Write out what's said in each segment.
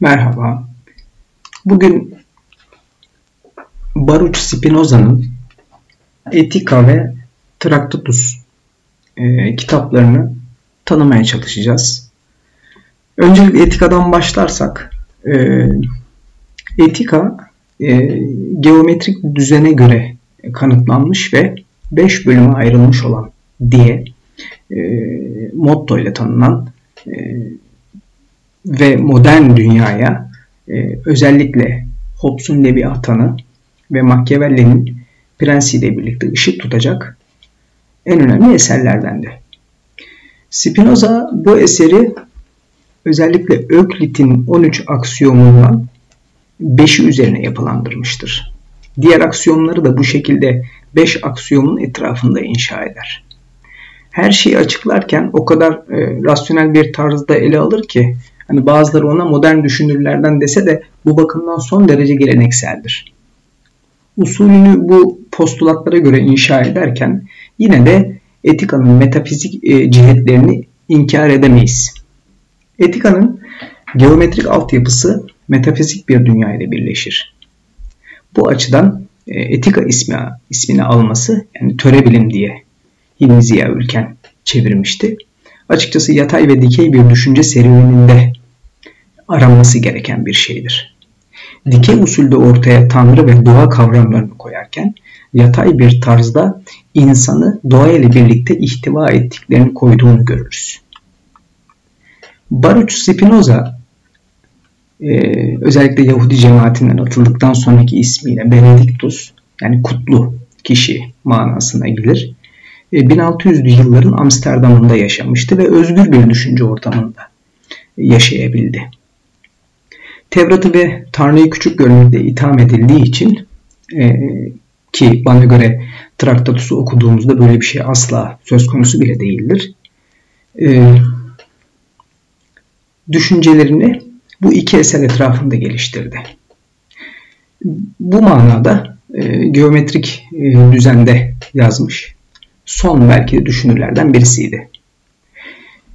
Merhaba. Bugün Baruch Spinoza'nın Etika ve Traktatus e, kitaplarını tanımaya çalışacağız. Öncelikle etikadan başlarsak, e, etika e, geometrik düzene göre kanıtlanmış ve 5 bölüme ayrılmış olan diye e, motto ile tanınan e, ve modern dünyaya e, özellikle Hobbes'un Leviathan'ı ve Machiavelli'nin prensiyle birlikte ışık tutacak en önemli eserlerdendi. Spinoza bu eseri özellikle Öklit'in 13 aksiyomundan 5'i üzerine yapılandırmıştır. Diğer aksiyonları da bu şekilde 5 aksiyomun etrafında inşa eder. Her şeyi açıklarken o kadar e, rasyonel bir tarzda ele alır ki Hani bazıları ona modern düşünürlerden dese de bu bakımdan son derece gelenekseldir. Usulünü bu postulatlara göre inşa ederken yine de etikanın metafizik e, cihetlerini inkar edemeyiz. Etikanın geometrik altyapısı metafizik bir dünya ile birleşir. Bu açıdan e, etika ismi ismini alması yani töre bilim diye Hilmi Ülken çevirmişti. Açıkçası yatay ve dikey bir düşünce serüveninde aranması gereken bir şeydir. Dikey usulde ortaya tanrı ve doğa kavramlarını koyarken yatay bir tarzda insanı doğa ile birlikte ihtiva ettiklerini koyduğunu görürüz. Baruch Spinoza e, özellikle Yahudi cemaatinden atıldıktan sonraki ismiyle Benediktus yani kutlu kişi manasına gelir. 1600'lü yılların Amsterdam'ında yaşamıştı ve özgür bir düşünce ortamında yaşayabildi. Tevrat'ı ve Tanrı'yı küçük görmekle itham edildiği için e, ki bana göre Traktatus'u okuduğumuzda böyle bir şey asla söz konusu bile değildir. E, düşüncelerini bu iki eser etrafında geliştirdi. Bu manada e, geometrik e, düzende yazmış. Son belki de düşünürlerden birisiydi.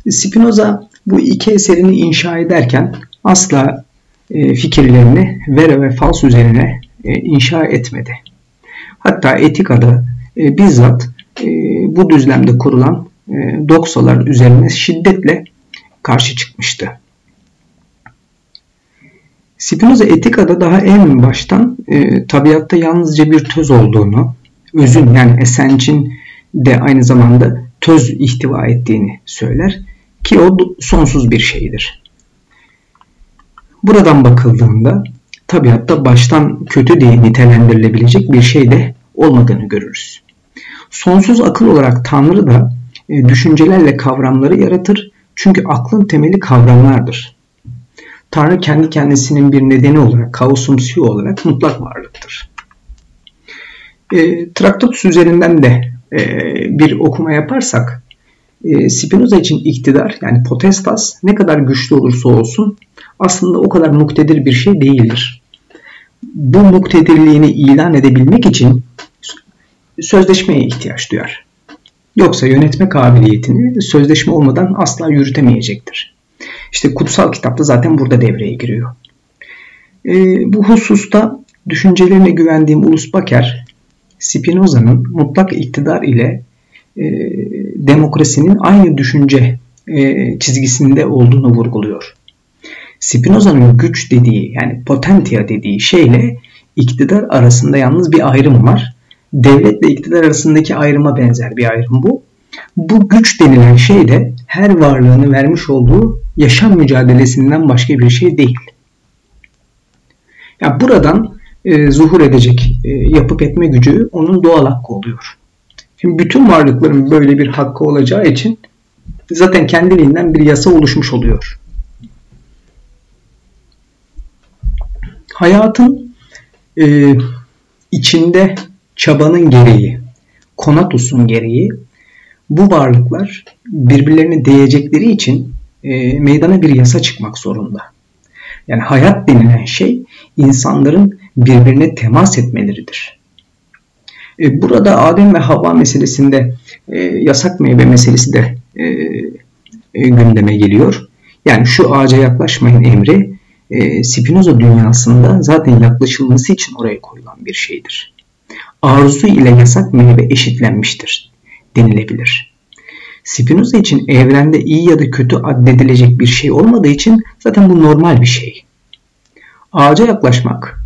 Spinoza bu iki eserini inşa ederken asla e, fikirlerini Vera ve Fals üzerine e, inşa etmedi. Hatta etikada e, bizzat bu düzlemde kurulan doksalar üzerine şiddetle karşı çıkmıştı. Spinoza etikada daha en baştan e, tabiatta yalnızca bir töz olduğunu, özün yani esencin de aynı zamanda töz ihtiva ettiğini söyler ki o sonsuz bir şeydir. Buradan bakıldığında tabiatta baştan kötü diye nitelendirilebilecek bir şey de olmadığını görürüz. Sonsuz akıl olarak Tanrı da e, düşüncelerle kavramları yaratır çünkü aklın temeli kavramlardır. Tanrı kendi kendisinin bir nedeni olarak, kaosumsiyo olarak mutlak varlıktır. E, Traktatus üzerinden de e, bir okuma yaparsak e, Spinoza için iktidar yani potestas ne kadar güçlü olursa olsun aslında o kadar muktedir bir şey değildir. Bu muktedirliğini ilan edebilmek için sözleşmeye ihtiyaç duyar. Yoksa yönetme kabiliyetini sözleşme olmadan asla yürütemeyecektir. İşte kutsal kitapta zaten burada devreye giriyor. E, bu hususta düşüncelerine güvendiğim Ulus Baker, Spinoza'nın mutlak iktidar ile e, demokrasinin aynı düşünce e, çizgisinde olduğunu vurguluyor. Spinoza'nın güç dediği yani potentia dediği şeyle iktidar arasında yalnız bir ayrım var. Devletle iktidar arasındaki ayrıma benzer bir ayrım bu. Bu güç denilen şey de her varlığını vermiş olduğu yaşam mücadelesinden başka bir şey değil. Ya buradan e, zuhur edecek e, yapıp etme gücü onun doğal hakkı oluyor. Şimdi bütün varlıkların böyle bir hakkı olacağı için zaten kendiliğinden bir yasa oluşmuş oluyor. Hayatın e, içinde çabanın gereği, konatusun gereği bu varlıklar birbirlerine değecekleri için e, meydana bir yasa çıkmak zorunda. Yani hayat denilen şey insanların birbirine temas etmeleridir. E, burada Adem ve Havva meselesinde e, yasak meyve meselesi de e, gündeme geliyor. Yani şu ağaca yaklaşmayın emri Spinoza dünyasında zaten yaklaşılması için oraya koyulan bir şeydir. Arzu ile yasak meyve eşitlenmiştir denilebilir. Spinoza için evrende iyi ya da kötü addedilecek bir şey olmadığı için zaten bu normal bir şey. Ağaca yaklaşmak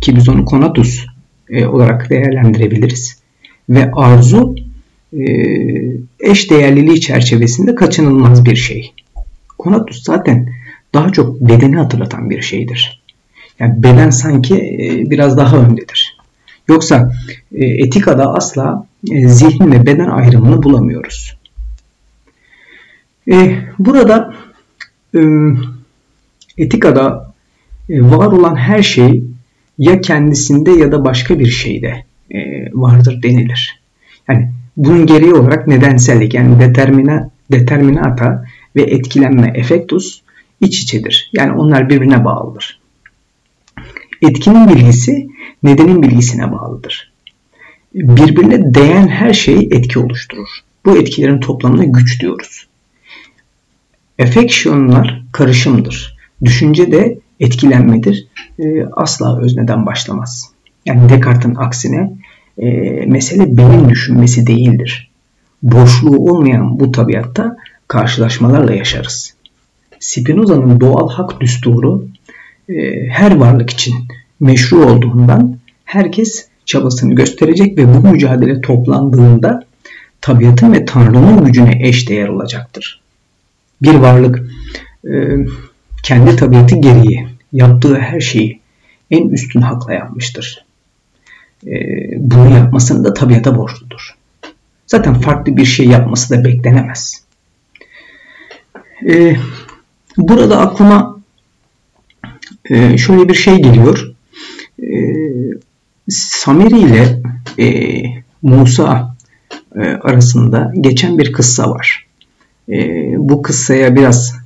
ki biz onu konatus e, olarak değerlendirebiliriz ve arzu e, eş değerliliği çerçevesinde kaçınılmaz bir şey. Konatus zaten daha çok bedeni hatırlatan bir şeydir. Yani beden sanki e, biraz daha öndedir. Yoksa e, etikada asla e, zihin ve beden ayrımını bulamıyoruz. Burada etikada var olan her şey ya kendisinde ya da başka bir şeyde vardır denilir. Yani bunun gereği olarak nedensellik yani determina, determinata ve etkilenme efektus iç içedir. Yani onlar birbirine bağlıdır. Etkinin bilgisi nedenin bilgisine bağlıdır. Birbirine değen her şey etki oluşturur. Bu etkilerin toplamına güç diyoruz. Affection'lar karışımdır. Düşünce de etkilenmedir. E, asla özneden başlamaz. Yani Descartes'in aksine e, mesele benim düşünmesi değildir. Boşluğu olmayan bu tabiatta karşılaşmalarla yaşarız. Spinoza'nın doğal hak düsturu e, her varlık için meşru olduğundan herkes çabasını gösterecek ve bu mücadele toplandığında tabiatın ve Tanrı'nın gücüne eş değer olacaktır. Bir varlık e, kendi tabiatı gereği yaptığı her şeyi en üstün hakla yapmıştır. E, bunu yapmasını da tabiata borçludur. Zaten farklı bir şey yapması da beklenemez. E, burada aklıma e, şöyle bir şey geliyor. E, Samiri ile e, Musa e, arasında geçen bir kıssa var. Bu kıssaya biraz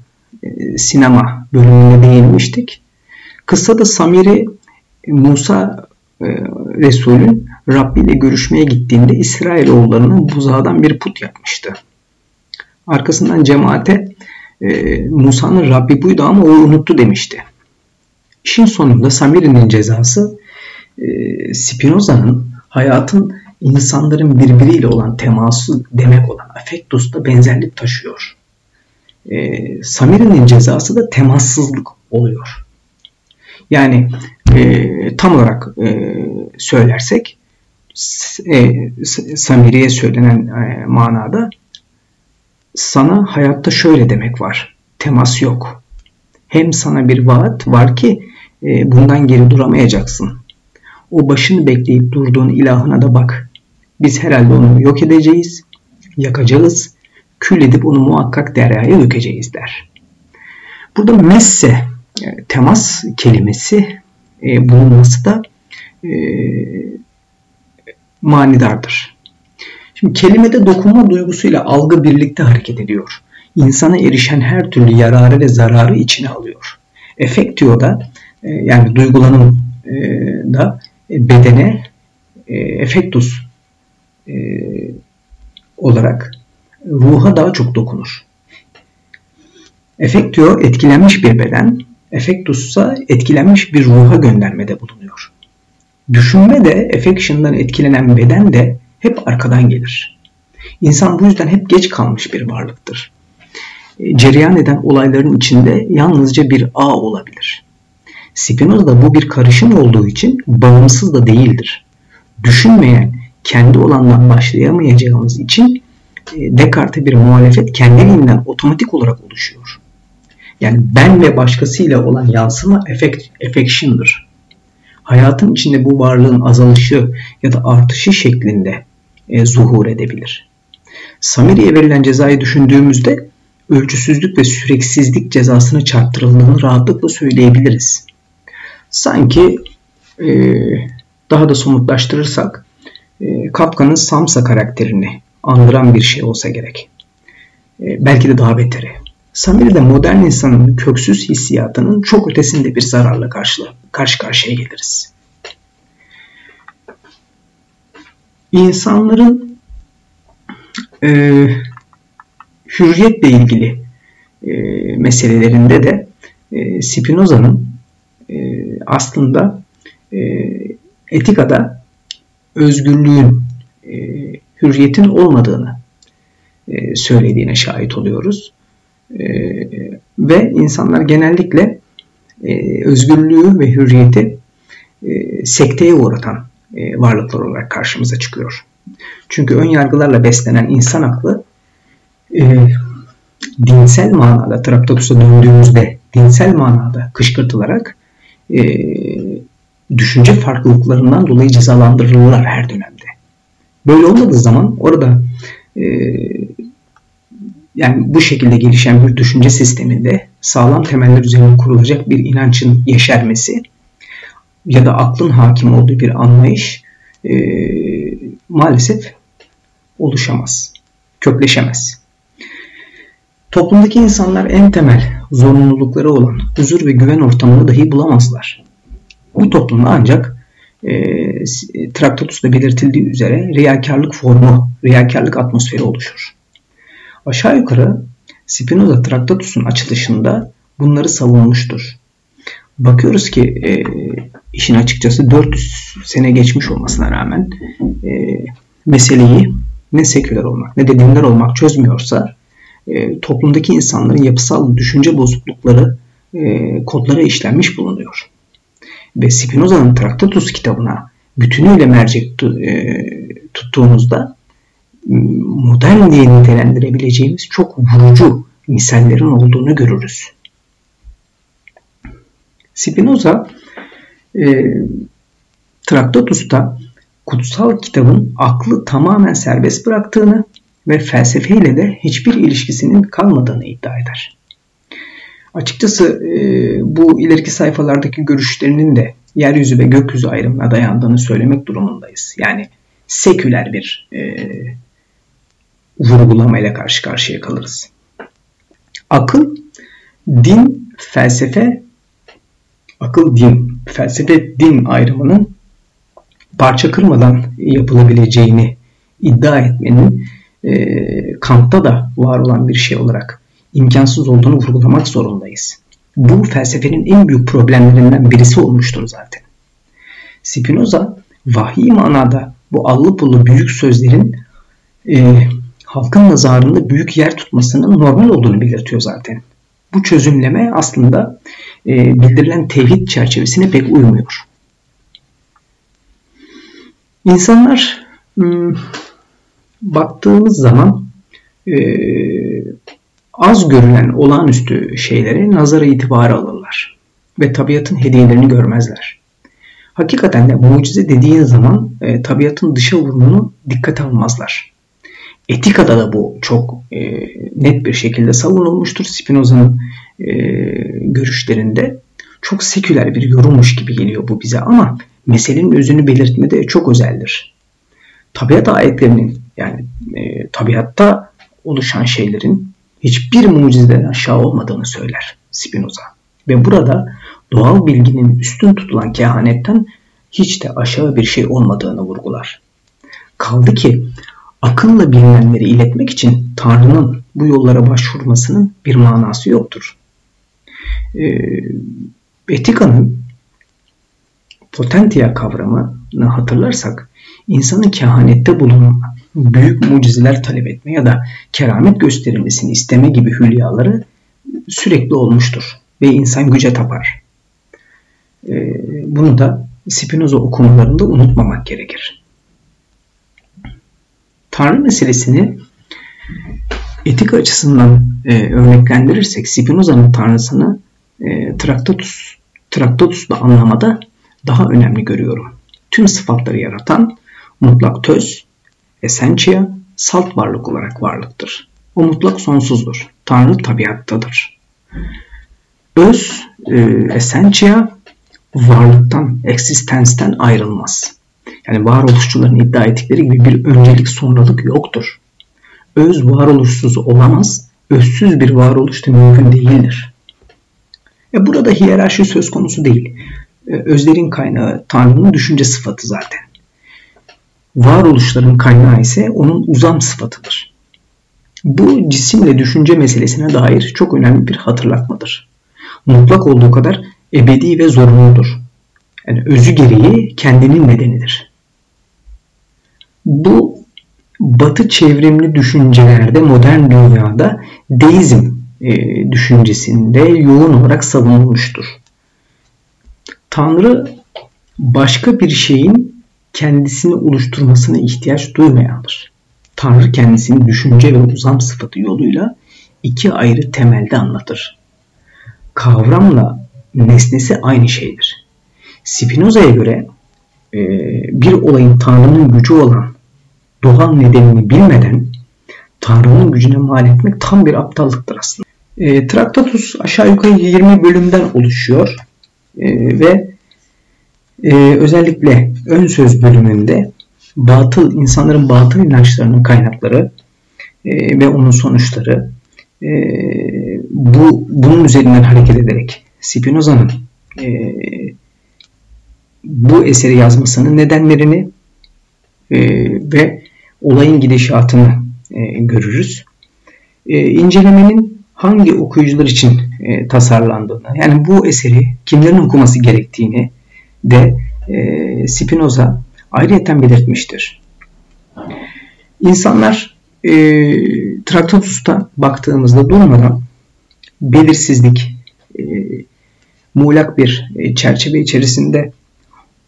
sinema bölümünde değinmiştik. Kıssada Samiri Musa e, Resul'ün Rabbi ile görüşmeye gittiğinde İsrailoğullarının buzağdan bir put yapmıştı. Arkasından cemaate e, Musa'nın Rabbi buydu ama o unuttu demişti. İşin sonunda Samiri'nin cezası e, Spinoza'nın hayatın insanların birbiriyle olan teması demek olan affektus'ta benzerlik taşıyor. E, Samiri'nin cezası da temassızlık oluyor. Yani e, tam olarak e, söylersek e, Samiri'ye söylenen e, manada sana hayatta şöyle demek var. Temas yok. Hem sana bir vaat var ki e, bundan geri duramayacaksın. O başını bekleyip durduğun ilahına da bak. Biz herhalde onu yok edeceğiz, yakacağız, kül edip onu muhakkak deryaya dökeceğiz der. Burada messe, e, temas kelimesi e, bulunması da e, manidardır. Şimdi kelimede dokunma duygusuyla algı birlikte hareket ediyor. İnsana erişen her türlü yararı ve zararı içine alıyor. Efektio da e, yani duygulanım e, da e, bedene efektus olarak ruha daha çok dokunur. Efektio etkilenmiş bir beden, efektus ise etkilenmiş bir ruha göndermede bulunuyor. Düşünme de affection'dan etkilenen beden de hep arkadan gelir. İnsan bu yüzden hep geç kalmış bir varlıktır. E, cereyan eden olayların içinde yalnızca bir ağ olabilir. Spinoza'da bu bir karışım olduğu için bağımsız da değildir. Düşünmeyen, kendi olandan başlayamayacağımız için Descartes'e bir muhalefet kendiliğinden otomatik olarak oluşuyor. Yani ben ve başkasıyla olan yansıma effect, affection'dır. Hayatın içinde bu varlığın azalışı ya da artışı şeklinde e, zuhur edebilir. Samiri'ye verilen cezayı düşündüğümüzde ölçüsüzlük ve süreksizlik cezasına çarptırıldığını rahatlıkla söyleyebiliriz. Sanki e, daha da somutlaştırırsak e, Kafka'nın Samsa karakterini andıran bir şey olsa gerek. E, belki de daha beteri. Samiri'de modern insanın köksüz hissiyatının çok ötesinde bir zararla karşı, karşı karşıya geliriz. insanların e, hürriyetle ilgili e, meselelerinde de e, Spinoza'nın aslında e, etikada özgürlüğün, e, hürriyetin olmadığını e, söylediğine şahit oluyoruz. E, ve insanlar genellikle e, özgürlüğü ve hürriyeti sekteye uğratan varlıklar olarak karşımıza çıkıyor. Çünkü ön yargılarla beslenen insan aklı dinsel manada Traktatus'a döndüğümüzde dinsel manada kışkırtılarak düşünce farklılıklarından dolayı cezalandırılırlar her dönemde. Böyle olmadığı zaman orada e, yani bu şekilde gelişen bir düşünce sisteminde sağlam temeller üzerine kurulacak bir inancın yeşermesi ya da aklın hakim olduğu bir anlayış e, maalesef oluşamaz, kökleşemez. Toplumdaki insanlar en temel zorunlulukları olan huzur ve güven ortamını dahi bulamazlar. Bu toplumda ancak e, Traktatus'ta belirtildiği üzere riyakarlık formu, riyakarlık atmosferi oluşur. Aşağı yukarı Spinoza Traktatus'un açılışında bunları savunmuştur. Bakıyoruz ki e, işin açıkçası 400 sene geçmiş olmasına rağmen e, meseleyi ne seküler olmak ne de dindar olmak çözmüyorsa e, toplumdaki insanların yapısal düşünce bozuklukları e, kodlara işlenmiş bulunuyor. Ve Spinoza'nın Traktatus kitabına bütünüyle mercek e, tuttuğumuzda modern diye nitelendirebileceğimiz çok vurucu misallerin olduğunu görürüz. Spinoza e, Traktatus'ta kutsal kitabın aklı tamamen serbest bıraktığını ve felsefeyle de hiçbir ilişkisinin kalmadığını iddia eder. Açıkçası e, bu ileriki sayfalardaki görüşlerinin de yeryüzü ve gökyüzü ayrımına dayandığını söylemek durumundayız. Yani seküler bir e, vurgulamayla karşı karşıya kalırız. Akıl, din, felsefe, akıl, din, felsefe, din ayrımının parça kırmadan yapılabileceğini iddia etmenin e, Kant'ta da var olan bir şey olarak imkansız olduğunu vurgulamak zorundayız. Bu felsefenin en büyük problemlerinden birisi olmuştur zaten. Spinoza vahiy manada bu allı pullu büyük sözlerin e, halkın nazarında büyük yer tutmasının normal olduğunu belirtiyor zaten. Bu çözümleme aslında e, bildirilen tevhid çerçevesine pek uymuyor. İnsanlar hmm, baktığımız zaman e, az görülen olağanüstü şeyleri nazara itibarı alırlar ve tabiatın hediyelerini görmezler. Hakikaten de mucize dediğin zaman e, tabiatın dışa vurumunu dikkate almazlar. Etikada da bu çok e, net bir şekilde savunulmuştur. Spinoza'nın e, görüşlerinde çok seküler bir yorummuş gibi geliyor bu bize ama meselenin özünü belirtmede çok özeldir. Tabiat ayetlerinin yani e, tabiatta oluşan şeylerin hiçbir mucizeden aşağı olmadığını söyler Spinoza. Ve burada doğal bilginin üstün tutulan kehanetten hiç de aşağı bir şey olmadığını vurgular. Kaldı ki akılla bilinenleri iletmek için Tanrı'nın bu yollara başvurmasının bir manası yoktur. E, etika'nın potentia kavramını hatırlarsak insanın kehanette bulunma, büyük mucizeler talep etme ya da keramet gösterilmesini isteme gibi hülyaları sürekli olmuştur ve insan güce tapar. Ee, bunu da Spinoza okumalarında unutmamak gerekir. Tanrı meselesini etik açısından e, örneklendirirsek Spinoza'nın tanrısını e, Traktatus, Traktatus'la anlamada daha önemli görüyorum. Tüm sıfatları yaratan mutlak töz, essentia, salt varlık olarak varlıktır. O mutlak sonsuzdur. Tanrı tabiattadır. Öz, e, essentia varlıktan, eksistensten ayrılmaz. Yani varoluşçuların iddia ettikleri gibi bir öncelik sonralık yoktur. Öz varoluşsuz olamaz, özsüz bir varoluş da mümkün değildir. E burada hiyerarşi söz konusu değil. E, özlerin kaynağı Tanrı'nın düşünce sıfatı zaten. Varoluşların kaynağı ise onun uzam sıfatıdır. Bu cisimle düşünce meselesine dair çok önemli bir hatırlatmadır. Mutlak olduğu kadar ebedi ve zorunludur. Yani özü gereği kendinin nedenidir. Bu batı çevrimli düşüncelerde modern dünyada deizm e, düşüncesinde yoğun olarak savunulmuştur. Tanrı başka bir şeyin kendisini oluşturmasına ihtiyaç duymayandır. Tanrı kendisini düşünce ve uzam sıfatı yoluyla iki ayrı temelde anlatır. Kavramla nesnesi aynı şeydir. Spinoza'ya göre e, bir olayın Tanrı'nın gücü olan doğal nedenini bilmeden Tanrı'nın gücüne mal etmek tam bir aptallıktır aslında. E, Traktatus aşağı yukarı 20 bölümden oluşuyor e, ve e, özellikle ön söz bölümünde batıl insanların batıl inançlarının kaynakları e, ve onun sonuçları e, bu bunun üzerinden hareket ederek Spinoza'nın e, bu eseri yazmasının nedenlerini e, ve olayın gidişatını e, görürüz. E, incelemenin hangi okuyucular için e, tasarlandığını, yani bu eseri kimlerin okuması gerektiğini de e, Spinoza ayrıyeten belirtmiştir. İnsanlar e, Traktatus'ta baktığımızda durmadan belirsizlik, e, muğlak bir e, çerçeve içerisinde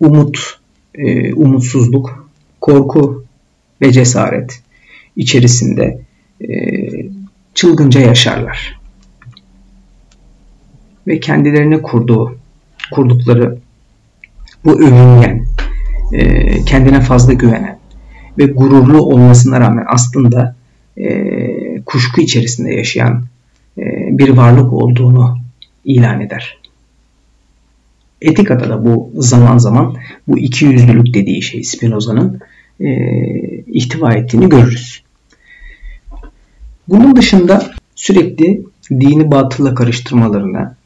umut, e, umutsuzluk, korku ve cesaret içerisinde e, çılgınca yaşarlar. Ve kendilerine kurduğu, kurdukları bu övüngen, e, kendine fazla güvenen ve gururlu olmasına rağmen aslında e, kuşku içerisinde yaşayan e, bir varlık olduğunu ilan eder. Etikada da bu zaman zaman bu iki yüzlülük dediği şey Spinoza'nın ihtiva ettiğini görürüz. Bunun dışında sürekli dini batılla karıştırmalarına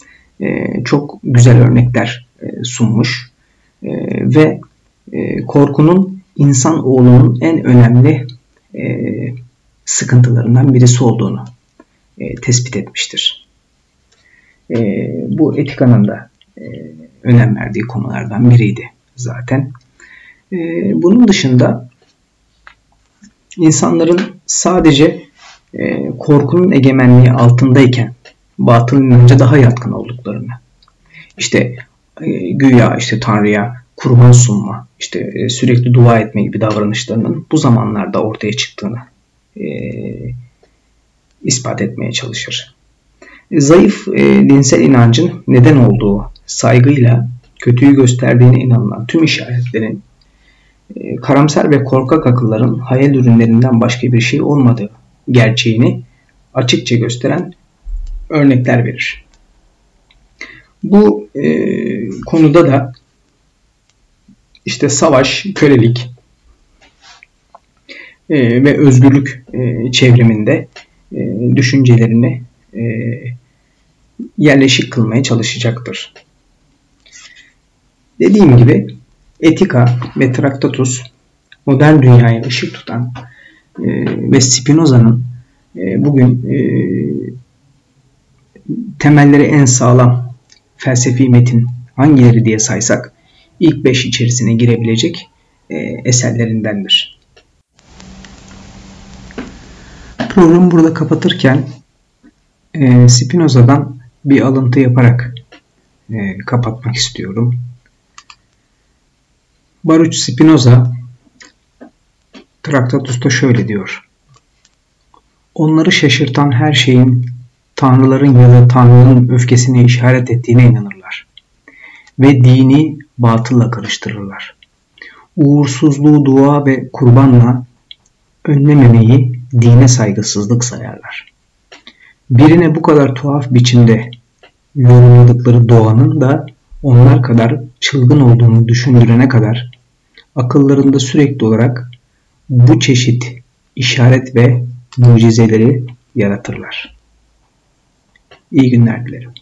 çok güzel örnekler sunmuş e, ve e, korkunun insan oğlunun en önemli e, sıkıntılarından birisi olduğunu e, tespit etmiştir. Bu etikanın da önem verdiği konulardan biriydi zaten. Bunun dışında insanların sadece korkunun egemenliği altındayken batıl inanca daha yatkın olduklarını, işte güya işte Tanrı'ya kurban sunma, işte e, sürekli dua etme gibi davranışlarının bu zamanlarda ortaya çıktığını e, ispat etmeye çalışır. E, zayıf e, dinsel inancın neden olduğu saygıyla kötüyü gösterdiğine inanılan tüm işaretlerin e, karamsar ve korkak akılların hayal ürünlerinden başka bir şey olmadığı gerçeğini açıkça gösteren örnekler verir. Bu e, konuda da işte savaş, kölelik e, ve özgürlük e, çevriminde e, düşüncelerini e, yerleşik kılmaya çalışacaktır. Dediğim gibi Etika ve Traktatus modern dünyaya ışık tutan e, ve Spinoza'nın e, bugün e, temelleri en sağlam felsefi metin hangileri diye saysak ilk beş içerisine girebilecek e, eserlerindendir. Programı burada kapatırken e, Spinoza'dan bir alıntı yaparak e, kapatmak istiyorum. Baruch Spinoza Traktatus'ta şöyle diyor. Onları şaşırtan her şeyin tanrıların ya da tanrının öfkesine işaret ettiğine inanırlar. Ve dini batılla karıştırırlar. Uğursuzluğu dua ve kurbanla önlememeyi dine saygısızlık sayarlar. Birine bu kadar tuhaf biçimde yorumladıkları doğanın da onlar kadar çılgın olduğunu düşündürene kadar akıllarında sürekli olarak bu çeşit işaret ve mucizeleri yaratırlar. İyi günler dilerim.